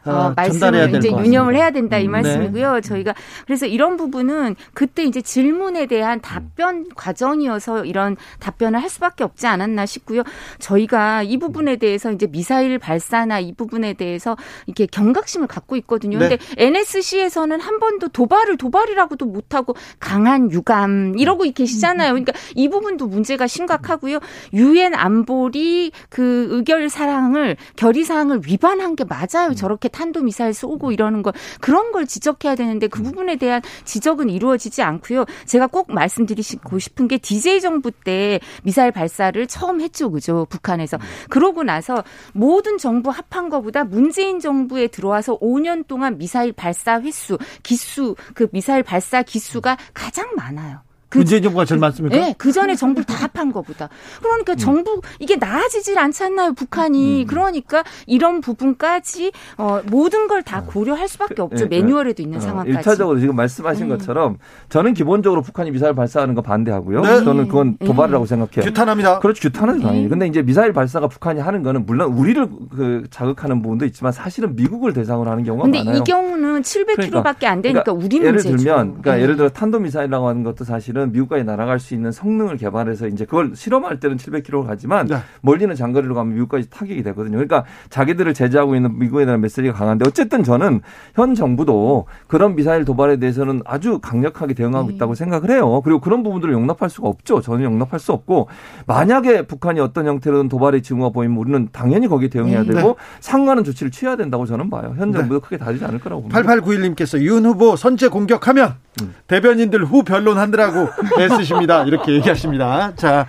어, 아, 말씀을 이제 유념을 해야 된다 이 음, 네. 말씀이고요. 네. 저희가 그래서 이런 부분은 그때 이제 질문에 대한 답변 과정이어서 이런 답변을 할 수밖에 없지 않았나 싶고요. 저희가 이 부분에 대해서 이제 미사일 발사나 이 부분에 대해서 이렇게 경각심을 갖고 있거든요. 네. 근데 NSC에서는 한 번도 도발을 도발이라고도 못 하고 강한 유감 이러고 계시잖아요. 그러니까 이 부분도 문제가 심각하고요. 유엔 안보리 그 의결 사항을 결의 사항을 위반한 게 맞아요. 저렇게 탄도 미사일 쏘고 이러는 걸 그런 걸 지적해야 되는데 그 음. 부분에 대한 지적은 이루어지지 않고요. 제가 꼭 말씀드리고 싶은 게 DJ 정부 때 미사일 발사를 처음 했죠. 그죠? 북한에서. 음. 그러고 나서 모든 정부 합한 거보다 문재인 정부에 들어와서 5년 동안 미사일 발사 횟수, 기수, 그 미사일 발사 기수가 가장 많아요. 그, 문재인 정부가 제일 많습니까? 네, 그 전에 정부를 다 합한 것보다. 그러니까 음. 정부 이게 나아지질 않지 않나요, 북한이? 음. 그러니까 이런 부분까지 어, 모든 걸 다 고려할 수밖에 없죠. 네, 매뉴얼에도 있는 어, 상황까지. 일차적으로 지금 말씀하신 음. 것처럼 저는 기본적으로 북한이 미사일 발사하는 거 반대하고요. 네. 저는 그건 네. 도발이라고 네. 생각해요. 규탄합니다. 그렇죠, 규탄은 당연히. 네. 근데 이제 미사일 발사가 북한이 하는 거는 물론 우리를 그 자극하는 부분도 있지만 사실은 미국을 대상으로 하는 경우가 근데 많아요. 근데 이 경우는 700km밖에 그러니까, 안 되니까 그러니까 우리 예를 문제죠. 들면, 그러니까 네. 예를 들어 탄도 미사일이라고 하는 것도 사실은 미국까지 날아갈 수 있는 성능을 개발해서 이제 그걸 실험할 때는 700km를 가지만 네. 멀리는 장거리로 가면 미국까지 타격이 되거든요. 그러니까 자기들을 제재하고 있는 미국에 대한 메시지가 강한데 어쨌든 저는 현 정부도 그런 미사일 도발에 대해서는 아주 강력하게 대응하고 네. 있다고 생각을 해요. 그리고 그런 부분들을 용납할 수가 없죠. 전혀 용납할 수 없고 만약에 북한이 어떤 형태로든 도발의 징후가 보이면 우리는 당연히 거기에 대응해야 네. 되고 상관한 조치를 취해야 된다고 저는 봐요. 현 네. 정부도 크게 다르지 않을 거라고 봅니다. 8891님께서 윤 후보 선제 공격하면 음. 대변인들 후 변론한다라고 애쓰십니다. 이렇게 얘기하십니다. 자,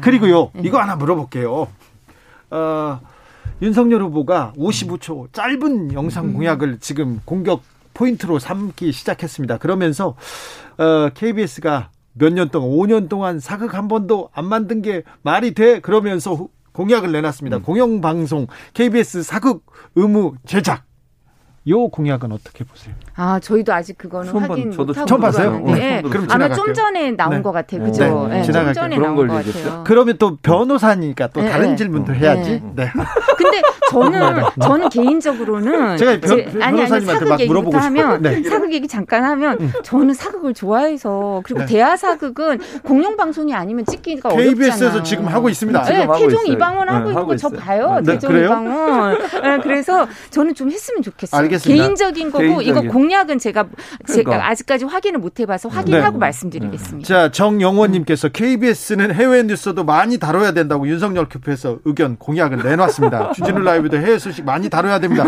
그리고요. 이거 하나 물어볼게요. 어, 윤석열 후보가 55초 짧은 영상 공약을 지금 공격 포인트로 삼기 시작했습니다. 그러면서 어, KBS가 몇 년 동안 5년 동안 사극 한 번도 안 만든 게 말이 돼 그러면서 공약을 내놨습니다. 음. 공영방송 KBS 사극 의무 제작 요 공약은 어떻게 보세요? 아, 저희도 아직 그거는 확인 저도 처음 봤어요. 네. 그럼 아마 좀 전에 나온 네. 것 같아요. 그죠? 네. 네. 좀 전에 나온 것 같아요. 그러면 또 변호사니까 또 네. 다른 네. 질문도 해야지. 네. 네. 근데 저는 저는 개인적으로는 제가 변, 제, 아니 아니 사극 얘기부터 하면 네. 사극 얘기 잠깐 하면 음. 저는 사극을 좋아해서 그리고 대하 사극은 공영 방송이 아니면 찍기가 어렵잖아요. KBS에서 지금 하고 있습니다. 네, 태종 이방원 하고 있는 거 저 봐요. 태종 이방원. 그래서 저는 좀 했으면 좋겠어요. 알겠습니다. 개인적인 거고 개인적인. 이거 공약은 제가 그러니까. 제가 아직까지 확인을 못 해봐서 확인하고 네. 말씀드리겠습니다. 자 정영원님께서 KBS는 해외 뉴스도 많이 다뤄야 된다고 윤석열 교표에서 의견 공약을 내놨습니다. 주진우 라이브도 해외 소식 많이 다뤄야 됩니다.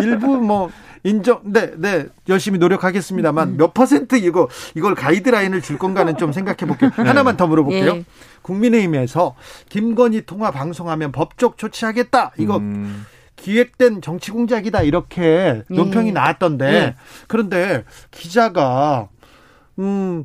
일부 뭐 인정, 네, 네, 열심히 노력하겠습니다만 음. 몇 퍼센트 이거 이걸 가이드라인을 줄 건가는 좀 생각해 볼게요. 네. 하나만 더 물어볼게요. 예. 국민의힘에서 김건희 통화 방송하면 법적 조치하겠다. 이거 음. 기획된 정치 공작이다 이렇게 예. 논평이 나왔던데 예. 그런데 기자가 음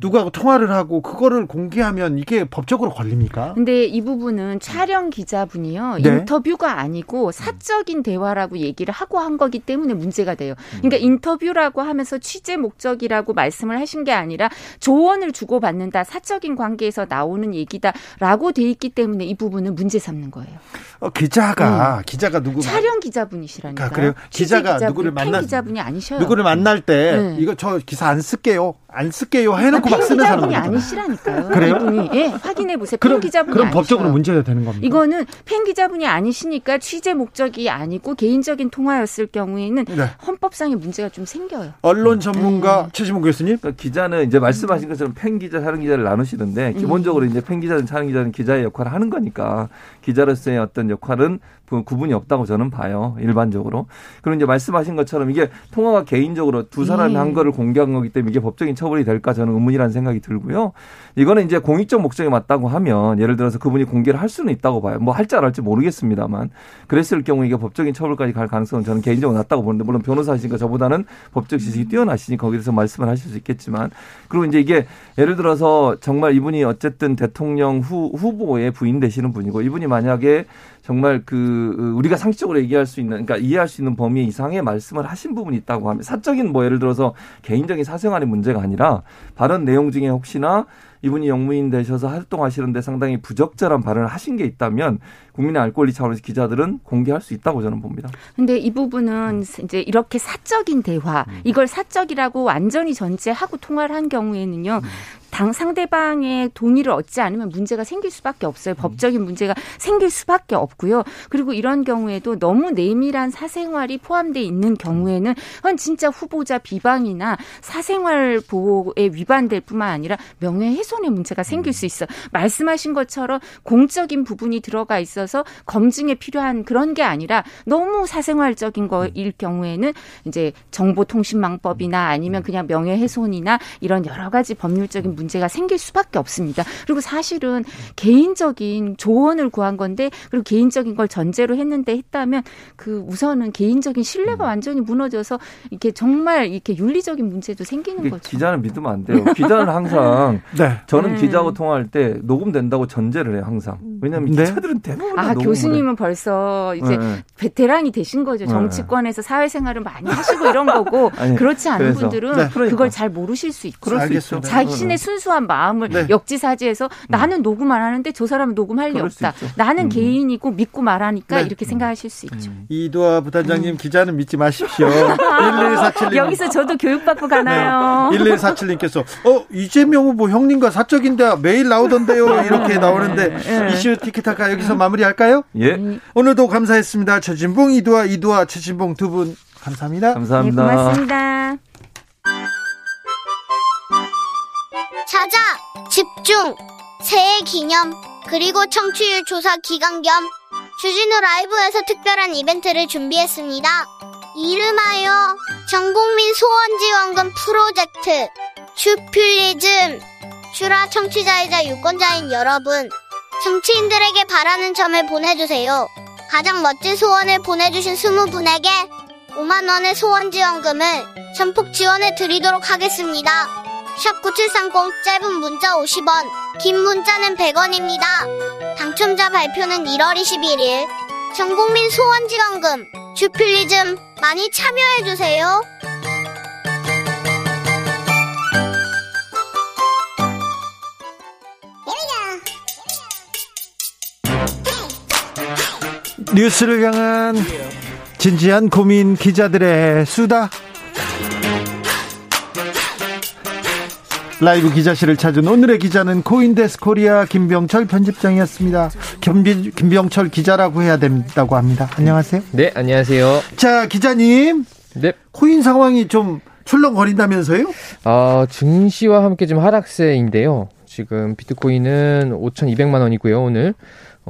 누가 통화를 하고 그거를 공개하면 이게 법적으로 걸립니까? 근데 이 부분은 촬영 기자분이요. 네? 인터뷰가 아니고 사적인 대화라고 얘기를 하고 한 거기 때문에 문제가 돼요. 그러니까 음. 인터뷰라고 하면서 취재 목적이라고 말씀을 하신 게 아니라 조언을 주고받는다. 사적인 관계에서 나오는 얘기다라고 돼 있기 때문에 이 부분은 문제 삼는 거예요. 어, 기자가 음. 기자가 누구 촬영 기자분이시라니까. 아, 그래요? 기자가 기자분, 누구를 만날 기자분이 아니셔요. 누구를 만날 때 네. 이거 저 기사 안 쓸게요. 안 쓸게요 해놓고 막 쓰는 사람이 아니시라니까요. 그래요? 이분이 예, 확인해 보세요. 팬 기자분이 그럼 아니셔요. 법적으로 문제가 되는 겁니다. 이거는 팬 기자분이 아니시니까 취재 목적이 아니고 개인적인 통화였을 경우에는 네. 헌법상의 문제가 좀 생겨요. 언론 전문가 네. 최지문 교수님, 그러니까 기자는 이제 말씀하신 것처럼 팬 기자, 사는 기자를 나누시는데 기본적으로 음. 이제 팬 기자는 사는 기자는 기자의 역할을 하는 거니까 기자로서의 어떤 역할은 구분이 없다고 저는 봐요. 일반적으로. 그리고 이제 말씀하신 것처럼 이게 통화가 개인적으로 두 사람이 음. 한 거를 공개한 거기 때문에 이게 법적인 처벌이 될까 저는 의문 이라는 생각이 들고요. 이거는 이제 공익적 목적에 맞다고 하면 예를 들어서 그분이 공개를 할 수는 있다고 봐요. 뭐 할지 안 할지 모르겠습니다만 그랬을 경우 이게 법적인 처벌까지 갈 가능성은 저는 개인적으로 낮다고 보는데 물론 변호사시니까 저보다는 법적 지식이 뛰어나시니 거기서 말씀을 하실 수 있겠지만 그리고 이제 이게 예를 들어서 정말 이분이 어쨌든 대통령 후, 후보에 부인 되시는 분이고 이분이 만약에 정말 그 우리가 상식적으로 얘기할 수 있는 그러니까 이해할 수 있는 범위 이상의 말씀을 하신 부분이 있다고 하면 사적인 뭐 예를 들어서 개인적인 사생활의 문제가 아니라 발언 내용 중에 혹시나 이분이 영무인 되셔서 활동하시는데 상당히 부적절한 발언을 하신 게 있다면 국민의 알 권리 차원에서 기자들은 공개할 수 있다고 저는 봅니다. 근데 이 부분은 이제 이렇게 사적인 대화, 음. 이걸 사적이라고 완전히 전제하고 통화를 한 경우에는요. 음. 당 상대방의 동의를 얻지 않으면 문제가 생길 수밖에 없어요. 음. 법적인 문제가 생길 수밖에 없고요. 그리고 이런 경우에도 너무 내밀한 사생활이 포함되어 있는 경우에는 그건 진짜 후보자 비방이나 사생활 보호에 위반될 뿐만 아니라 명예훼손의 문제가 생길 수 있어. 말씀하신 것처럼 공적인 부분이 들어가 있어서 검증에 필요한 그런 게 아니라 너무 사생활적인 거일 경우에는 이제 정보통신망법이나 아니면 그냥 명예훼손이나 이런 여러 가지 법률적인 문제 문제가 생길 수밖에 없습니다. 그리고 사실은 개인적인 조언을 구한 건데 그리고 개인적인 걸 전제로 했는데 했다면 그 우선은 개인적인 신뢰가 음. 완전히 무너져서 이렇게 정말 이렇게 윤리적인 문제도 생기는 거죠. 기자는 믿으면 안 돼요. 기자는 항상 네. 저는 네. 기자하고 통화할 때 녹음된다고 전제를 해요 항상. 왜냐하면 네. 기자들은 대부분 다아 교수님은 벌써 해요. 이제 네. 베테랑이 되신 거죠. 네. 정치권에서 사회생활을 많이 하시고 이런 거고 아니, 그렇지 않은 그래서. 분들은 네. 그러니까. 그걸 잘 모르실 수수 알겠습니다. 자신의 순수한 마음을 네. 역지사지해서 나는 녹음 안 하는데 저 사람은 녹음할 리 없다. 나는 음. 개인이고 믿고 말하니까 네. 이렇게 생각하실 수 있죠. 이도아 부단장님 기자는 믿지 마십시오. 1147님. 여기서 저도 교육받고 가나요? 네. 1147님께서 어 이재명 후보 형님과 사적인데 매일 나오던데요 이렇게 나오는데 네. 이슈 티키타카 여기서 마무리 할까요? 예. 오늘도 감사했습니다. 최진봉 이도아 이도아 최진봉 두 분 감사합니다. 네, 감사합니다. 고맙습니다. 찾아 집중 새해 기념 그리고 청취율 조사 기간 겸 주진우 라이브에서 특별한 이벤트를 준비했습니다. 이름하여 전국민 소원지원금 프로젝트 슈필리즘 슈라 청취자이자 유권자인 여러분 정치인들에게 바라는 점을 보내주세요. 가장 멋진 소원을 보내주신 20분에게 5만원의 소원지원금을 전폭 지원해 드리도록 하겠습니다. 샵 9730 짧은 문자 50원, 긴 문자는 100원입니다. 당첨자 발표는 1월 21일. 전국민 소원지원금, 주필리즘 많이 참여해주세요. 뉴스를 향한 진지한 고민 기자들의 수다. 라이브 기자실을 찾은 오늘의 기자는 코인데스크 코리아 김병철 편집장이었습니다. 김비, 김병철 기자라고 해야 된다고 합니다. 안녕하세요. 네, 안녕하세요. 자, 기자님. 네. 코인 상황이 좀 출렁거린다면서요? 어, 증시와 함께 좀 하락세인데요. 지금 비트코인은 5,200만 원이고요, 오늘.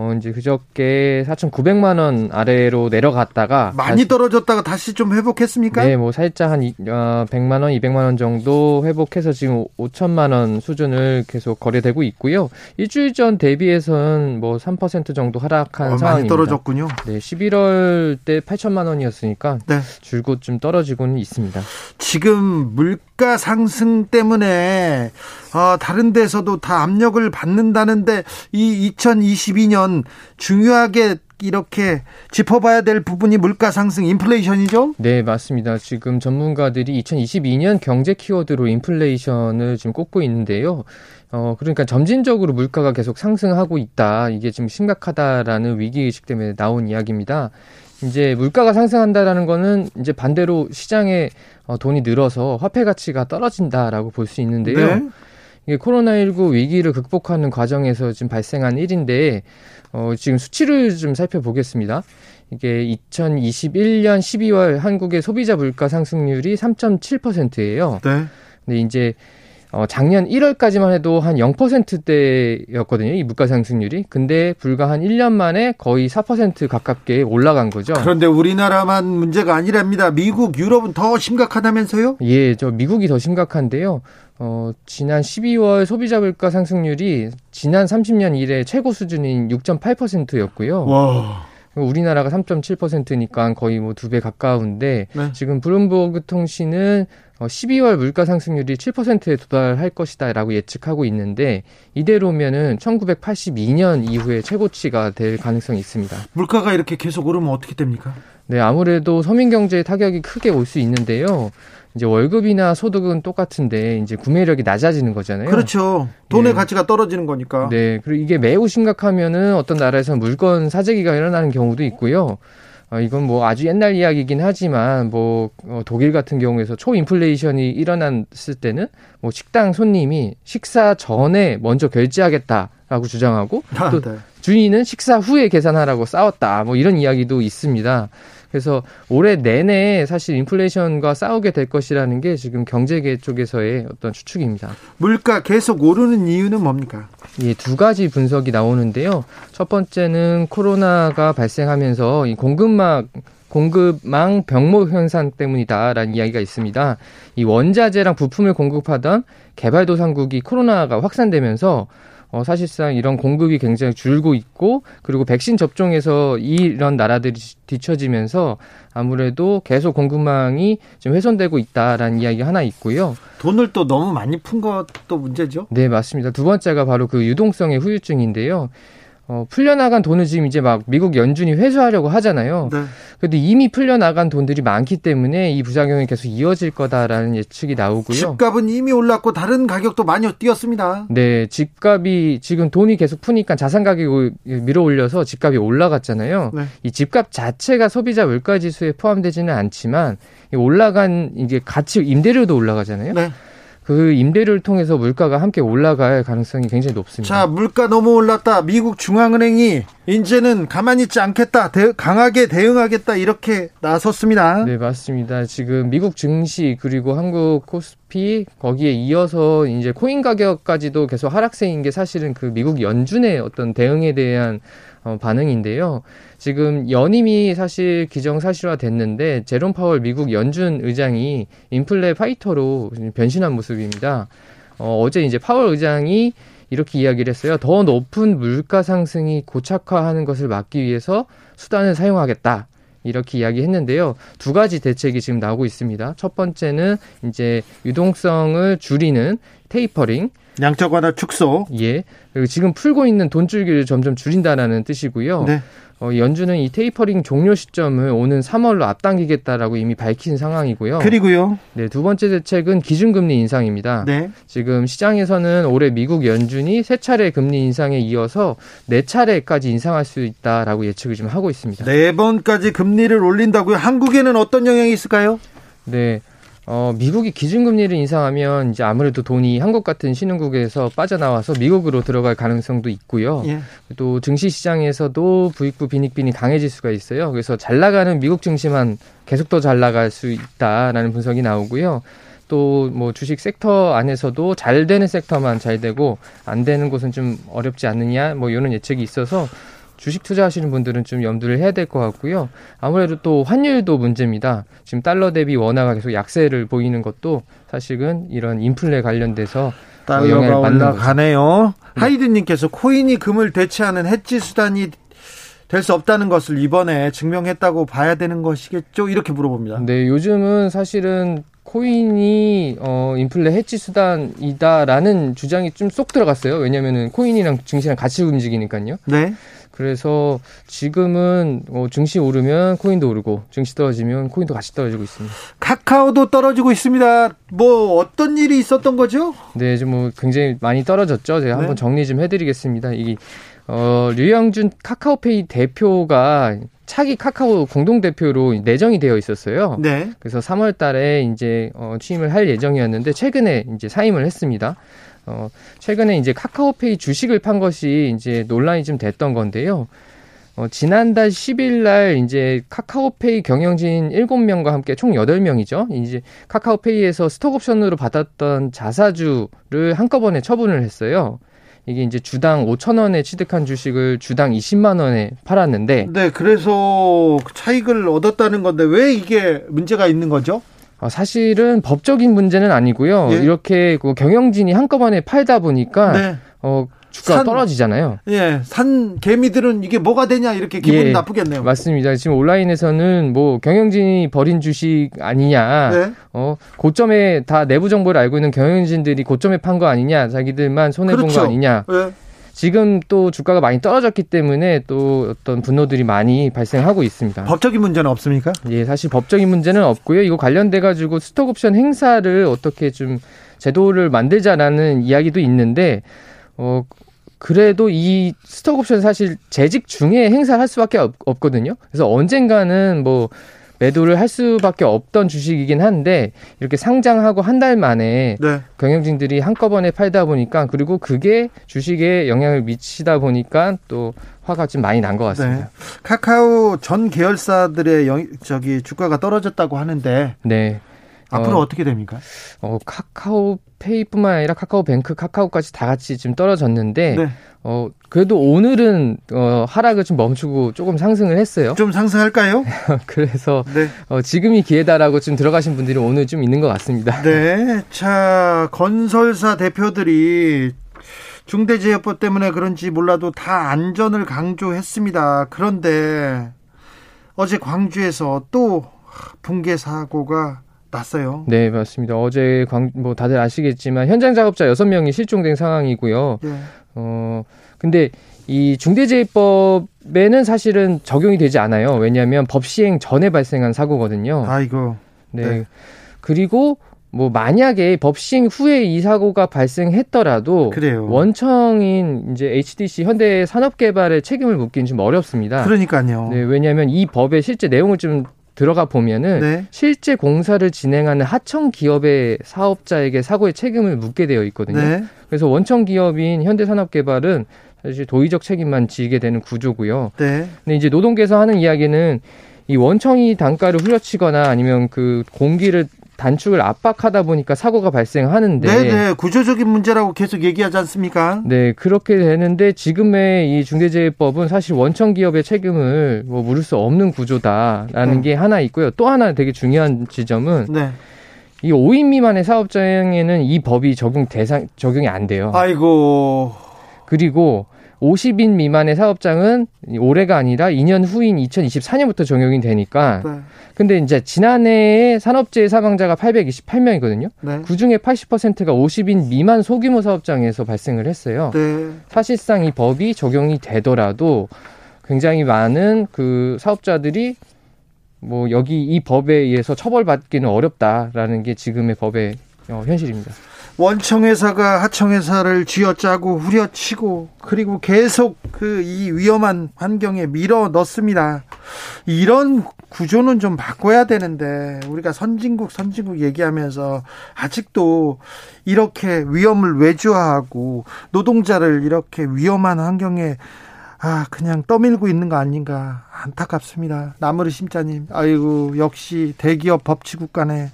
어, 이제 그저께 4,900만 원 아래로 내려갔다가 많이 다시- 떨어졌다가 다시 좀 회복했습니까? 네, 뭐 살짝 한 이- 어, 100만 원, 200만 원 정도 회복해서 지금 5천만 원 수준을 계속 거래되고 있고요. 일주일 전 대비해서는 뭐 3% 정도 하락한 어, 많이 상황입니다. 떨어졌군요. 네, 11월 때 8천만 원이었으니까 네. 줄곧 좀 떨어지고는 있습니다. 지금 물가 상승 때문에 어, 다른 데서도 다 압력을 받는다는데 이 2022년 중요하게 이렇게 짚어봐야 될 부분이 물가 상승 인플레이션이죠? 네, 맞습니다. 지금 전문가들이 2022년 경제 키워드로 인플레이션을 지금 꼽고 있는데요. 어, 그러니까 점진적으로 물가가 계속 상승하고 있다. 이게 지금 심각하다라는 위기의식 때문에 나온 이야기입니다. 이제 물가가 상승한다라는 거는 이제 반대로 시장에 어, 돈이 늘어서 화폐 가치가 떨어진다라고 볼 수 있는데요. 네. 이게 코로나19 위기를 극복하는 과정에서 지금 발생한 일인데, 어, 지금 수치를 좀 살펴보겠습니다. 이게 2021년 12월 한국의 소비자 물가 상승률이 3.7%예요. 네. 근데 이제 어, 작년 1월까지만 해도 한 0%대였거든요. 이 물가 상승률이. 근데 불과 한 1년 만에 거의 4% 가깝게 올라간 거죠. 그런데 우리나라만 문제가 아니랍니다. 미국, 유럽은 더 심각하다면서요? 예, 저 미국이 더 심각한데요. 어, 지난 12월 소비자 물가 상승률이 지난 30년 이래 최고 수준인 6.8%였고요. 와. 우리나라가 3.7%니까 거의 뭐 두 배 가까운데 네. 지금 블룸버그 통신은 어, 12월 물가 상승률이 7%에 도달할 것이다라고 예측하고 있는데 이대로면은 1982년 이후에 최고치가 될 가능성이 있습니다. 물가가 이렇게 계속 오르면 어떻게 됩니까? 네, 아무래도 서민 경제에 타격이 크게 올 수 있는데요. 이제 월급이나 소득은 똑같은데 이제 구매력이 낮아지는 거잖아요. 그렇죠. 돈의 예. 가치가 떨어지는 거니까. 네, 그리고 이게 매우 심각하면은 어떤 나라에서는 물건 사재기가 일어나는 경우도 있고요. 어, 이건 뭐 아주 옛날 이야기이긴 하지만 뭐 어, 독일 같은 경우에서 초인플레이션이 일어났을 때는 뭐 식당 손님이 식사 전에 먼저 결제하겠다라고 주장하고 아, 또 네. 주인은 식사 후에 계산하라고 싸웠다. 뭐 이런 이야기도 있습니다. 그래서 올해 내내 사실 인플레이션과 싸우게 될 것이라는 게 지금 경제계 쪽에서의 어떤 추측입니다. 물가 계속 오르는 이유는 뭡니까? 예, 두 가지 분석이 나오는데요. 첫 번째는 코로나가 발생하면서 이 공급막 공급망 병목 현상 때문이다라는 이야기가 있습니다. 이 원자재랑 부품을 공급하던 개발도상국이 코로나가 확산되면서 어, 사실상 이런 공급이 굉장히 줄고 있고 그리고 백신 접종에서 이런 나라들이 뒤처지면서 아무래도 계속 공급망이 좀 훼손되고 있다라는 이야기 하나 있고요. 돈을 또 너무 많이 푼 것도 문제죠. 네, 맞습니다. 두 번째가 바로 그 유동성의 후유증인데요. 어, 풀려나간 돈을 지금 이제 막 미국 연준이 회수하려고 하잖아요. 네. 그래도 이미 풀려나간 돈들이 많기 때문에 이 부작용이 계속 이어질 거다라는 예측이 나오고요. 집값은 이미 올랐고 다른 가격도 많이 뛰었습니다. 네, 집값이 지금 돈이 계속 푸니까 자산 가격을 밀어 올려서 집값이 올라갔잖아요. 네. 이 집값 자체가 소비자 물가 지수에 포함되지는 않지만 올라간 이게 가치 임대료도 올라가잖아요. 네. 그 임대료를 통해서 물가가 함께 올라갈 가능성이 굉장히 높습니다. 자, 물가 너무 올랐다. 미국 중앙은행이 이제는 가만히 있지 않겠다. 대, 강하게 대응하겠다. 이렇게 나섰습니다. 네, 맞습니다. 지금 미국 증시 그리고 한국 코스피 거기에 이어서 이제 코인 가격까지도 계속 하락세인 게 사실은 그 미국 연준의 어떤 대응에 대한 어, 반응인데요. 지금 연임이 사실 기정사실화 됐는데 제롬 파월 미국 연준 의장이 인플레 파이터로 변신한 모습입니다. 어, 어제 이제 파월 의장이 이렇게 이야기를 했어요. 더 높은 물가 상승이 고착화하는 것을 막기 위해서 수단을 사용하겠다. 이렇게 이야기했는데요. 두 가지 대책이 지금 나오고 있습니다. 첫 번째는 이제 유동성을 줄이는 테이퍼링, 양적 완화 축소. 예. 그리고 지금 풀고 있는 돈줄기를 점점 줄인다라는 뜻이고요. 네. 어, 연준은 이 테이퍼링 종료 시점을 오는 3월로 앞당기겠다라고 이미 밝힌 상황이고요. 그리고요. 네, 두 번째 대책은 기준금리 인상입니다. 네. 지금 시장에서는 올해 미국 연준이 세 차례 금리 인상에 이어서 네 차례까지 인상할 수 있다라고 예측을 좀 하고 있습니다. 네 번까지 금리를 올린다고요? 한국에는 어떤 영향이 있을까요? 네. 어, 미국이 기준금리를 인상하면 이제 아무래도 돈이 한국 같은 신흥국에서 빠져나와서 미국으로 들어갈 가능성도 있고요. 예. 또 증시 시장에서도 부익부 빈익빈이 강해질 수가 있어요. 그래서 잘 나가는 미국 증시만 계속 더 잘 나갈 수 있다라는 분석이 나오고요. 또 뭐 주식 섹터 안에서도 잘 되는 섹터만 잘 되고 안 되는 곳은 좀 어렵지 않느냐 뭐 이런 예측이 있어서 주식 투자하시는 분들은 좀 염두를 해야 될 것 같고요. 아무래도 또 환율도 문제입니다. 지금 달러 대비 원화가 계속 약세를 보이는 것도 사실은 이런 인플레 관련돼서 달러가 올라가네요. 네. 하이드님께서 코인이 금을 대체하는 해지 수단이 될수 없다는 것을 이번에 증명했다고 봐야 되는 것이겠죠? 이렇게 물어봅니다. 네, 요즘은 사실은 코인이 어 인플레 해지 수단이다라는 주장이 좀 쏙 들어갔어요. 왜냐면은 코인이랑 증시랑 같이 움직이니까요. 네. 그래서 지금은 어, 증시 오르면 코인도 오르고 증시 떨어지면 코인도 같이 떨어지고 있습니다. 카카오도 떨어지고 있습니다. 뭐 어떤 일이 있었던 거죠? 네, 좀 뭐 굉장히 많이 떨어졌죠. 제가 네. 한번 정리 좀 해드리겠습니다. 이 어, 류영준 카카오페이 대표가 차기 카카오 공동 대표로 내정이 되어 있었어요. 네. 그래서 3월 달에 이제 어, 취임을 할 예정이었는데 최근에 이제 사임을 했습니다. 어, 최근에 이제 카카오페이 주식을 판 것이 이제 논란이 좀 됐던 건데요. 어, 지난달 10일 날 이제 카카오페이 경영진 7명과 함께 총 8명이죠. 이제 카카오페이에서 스톡옵션으로 받았던 자사주를 한꺼번에 처분을 했어요. 이게 이제 주당 5천 원에 취득한 주식을 주당 20만 원에 팔았는데 네, 그래서 차익을 얻었다는 건데 왜 이게 문제가 있는 거죠? 어, 사실은 법적인 문제는 아니고요. 예? 이렇게 그 경영진이 한꺼번에 팔다 보니까 네. 어 주가 떨어지잖아요. 예, 산 개미들은 이게 뭐가 되냐 이렇게 기분이 예, 나쁘겠네요. 맞습니다. 지금 온라인에서는 뭐 경영진이 버린 주식 아니냐, 네. 어 고점에 다 내부 정보를 알고 있는 경영진들이 고점에 판 거 아니냐, 자기들만 손해 그렇죠. 본거 아니냐. 네. 지금 또 주가가 많이 떨어졌기 때문에 또 어떤 분노들이 많이 발생하고 있습니다. 법적인 문제는 없습니까? 예, 사실 법적인 문제는 없고요. 이거 관련돼 가지고 스톡 옵션 행사를 어떻게 좀 제도를 만들자라는 이야기도 있는데 어 그래도 이 스톡 옵션 사실 재직 중에 행사를 할 수밖에 없, 없거든요. 그래서 언젠가는 뭐 매도를 할 수밖에 없던 주식이긴 한데 이렇게 상장하고 한 달 만에 네. 경영진들이 한꺼번에 팔다 보니까 그리고 그게 주식에 영향을 미치다 보니까 또 화가 좀 많이 난 것 같습니다. 네. 카카오 전 계열사들의 영, 저기 주가가 떨어졌다고 하는데 네. 앞으로 어, 떻게 됩니까? 어, 카카오 페이뿐만 아니라 카카오뱅크, 카카오까지 다 같이 지금 떨어졌는데 네. 어, 그래도 오늘은 어, 하락을 좀 멈추고 조금 상승을 했어요. 좀 상승할까요? 그래서 네. 어, 지금이 기회다라고 좀 들어가신 분들이 오늘 좀 있는 것 같습니다. 네. 자, 건설사 대표들이 중대재해법 때문에 그런지 몰라도 다 안전을 강조했습니다. 그런데 어제 광주에서 또 붕괴 사고가 났어요. 네, 맞습니다. 어제 광, 뭐 다들 아시겠지만 현장 작업자 6명이 실종된 상황이고요. 네. 어, 근데 이 중대재해법에는 사실은 적용이 되지 않아요. 왜냐하면 법 시행 전에 발생한 사고거든요. 아이고. 네. 네. 그리고 뭐 만약에 법 시행 후에 이 사고가 발생했더라도 그래요. 원청인 이제 HDC 현대 산업개발의 책임을 묻기는 좀 어렵습니다. 그러니까요. 네, 왜냐하면 이 법의 실제 내용을 좀 들어가 보면은 네. 실제 공사를 진행하는 하청 기업의 사업자에게 사고의 책임을 묻게 되어 있거든요. 네. 그래서 원청 기업인 현대산업개발은 사실 도의적 책임만 지게 되는 구조고요. 네. 근데 이제 노동계에서 하는 이야기는 이 원청이 단가를 후려치거나 아니면 그 공기를 단축을 압박하다 보니까 사고가 발생하는데 네네 구조적인 문제라고 계속 얘기하지 않습니까? 네 그렇게 되는데 지금의 이 중대재해법은 사실 원청 기업의 책임을 뭐 물을 수 없는 구조다라는 네. 게 하나 있고요. 또 하나 되게 중요한 지점은 네. 이 5인 미만의 사업장에는 이 법이 적용 대상 적용이 안 돼요. 아이고 그리고 50인 미만의 사업장은 올해가 아니라 2년 후인 2024년부터 적용이 되니까. 네. 근데 이제 지난해에 산업재해 사망자가 828명이거든요. 네. 그 중에 80%가 50인 미만 소규모 사업장에서 발생을 했어요. 네. 사실상 이 법이 적용이 되더라도 굉장히 많은 그 사업자들이 뭐 여기 이 법에 의해서 처벌받기는 어렵다라는 게 지금의 법의 어, 현실입니다. 원청회사가 하청회사를 쥐어짜고 후려치고 그리고 계속 그 이 위험한 환경에 밀어 넣습니다. 이런 구조는 좀 바꿔야 되는데 우리가 선진국 선진국 얘기하면서 아직도 이렇게 위험을 외주화하고 노동자를 이렇게 위험한 환경에 아 그냥 떠밀고 있는 거 아닌가 안타깝습니다. 나무르 심자님 아이고 역시 대기업 법치국 간에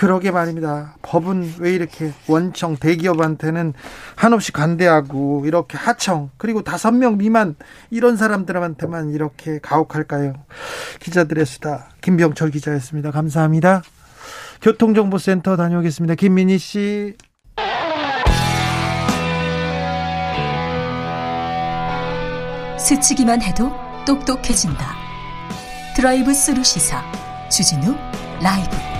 그러게 말입니다. 법은 왜 이렇게 원청 대기업한테는 한없이 관대하고 이렇게 하청 그리고 다섯 명 미만 이런 사람들한테만 이렇게 가혹할까요? 기자들의 수다 김병철 기자였습니다. 감사합니다. 교통정보센터 다녀오겠습니다. 김민희 씨. 스치기만 해도 똑똑해진다. 드라이브 스루 시사 주진우 라이브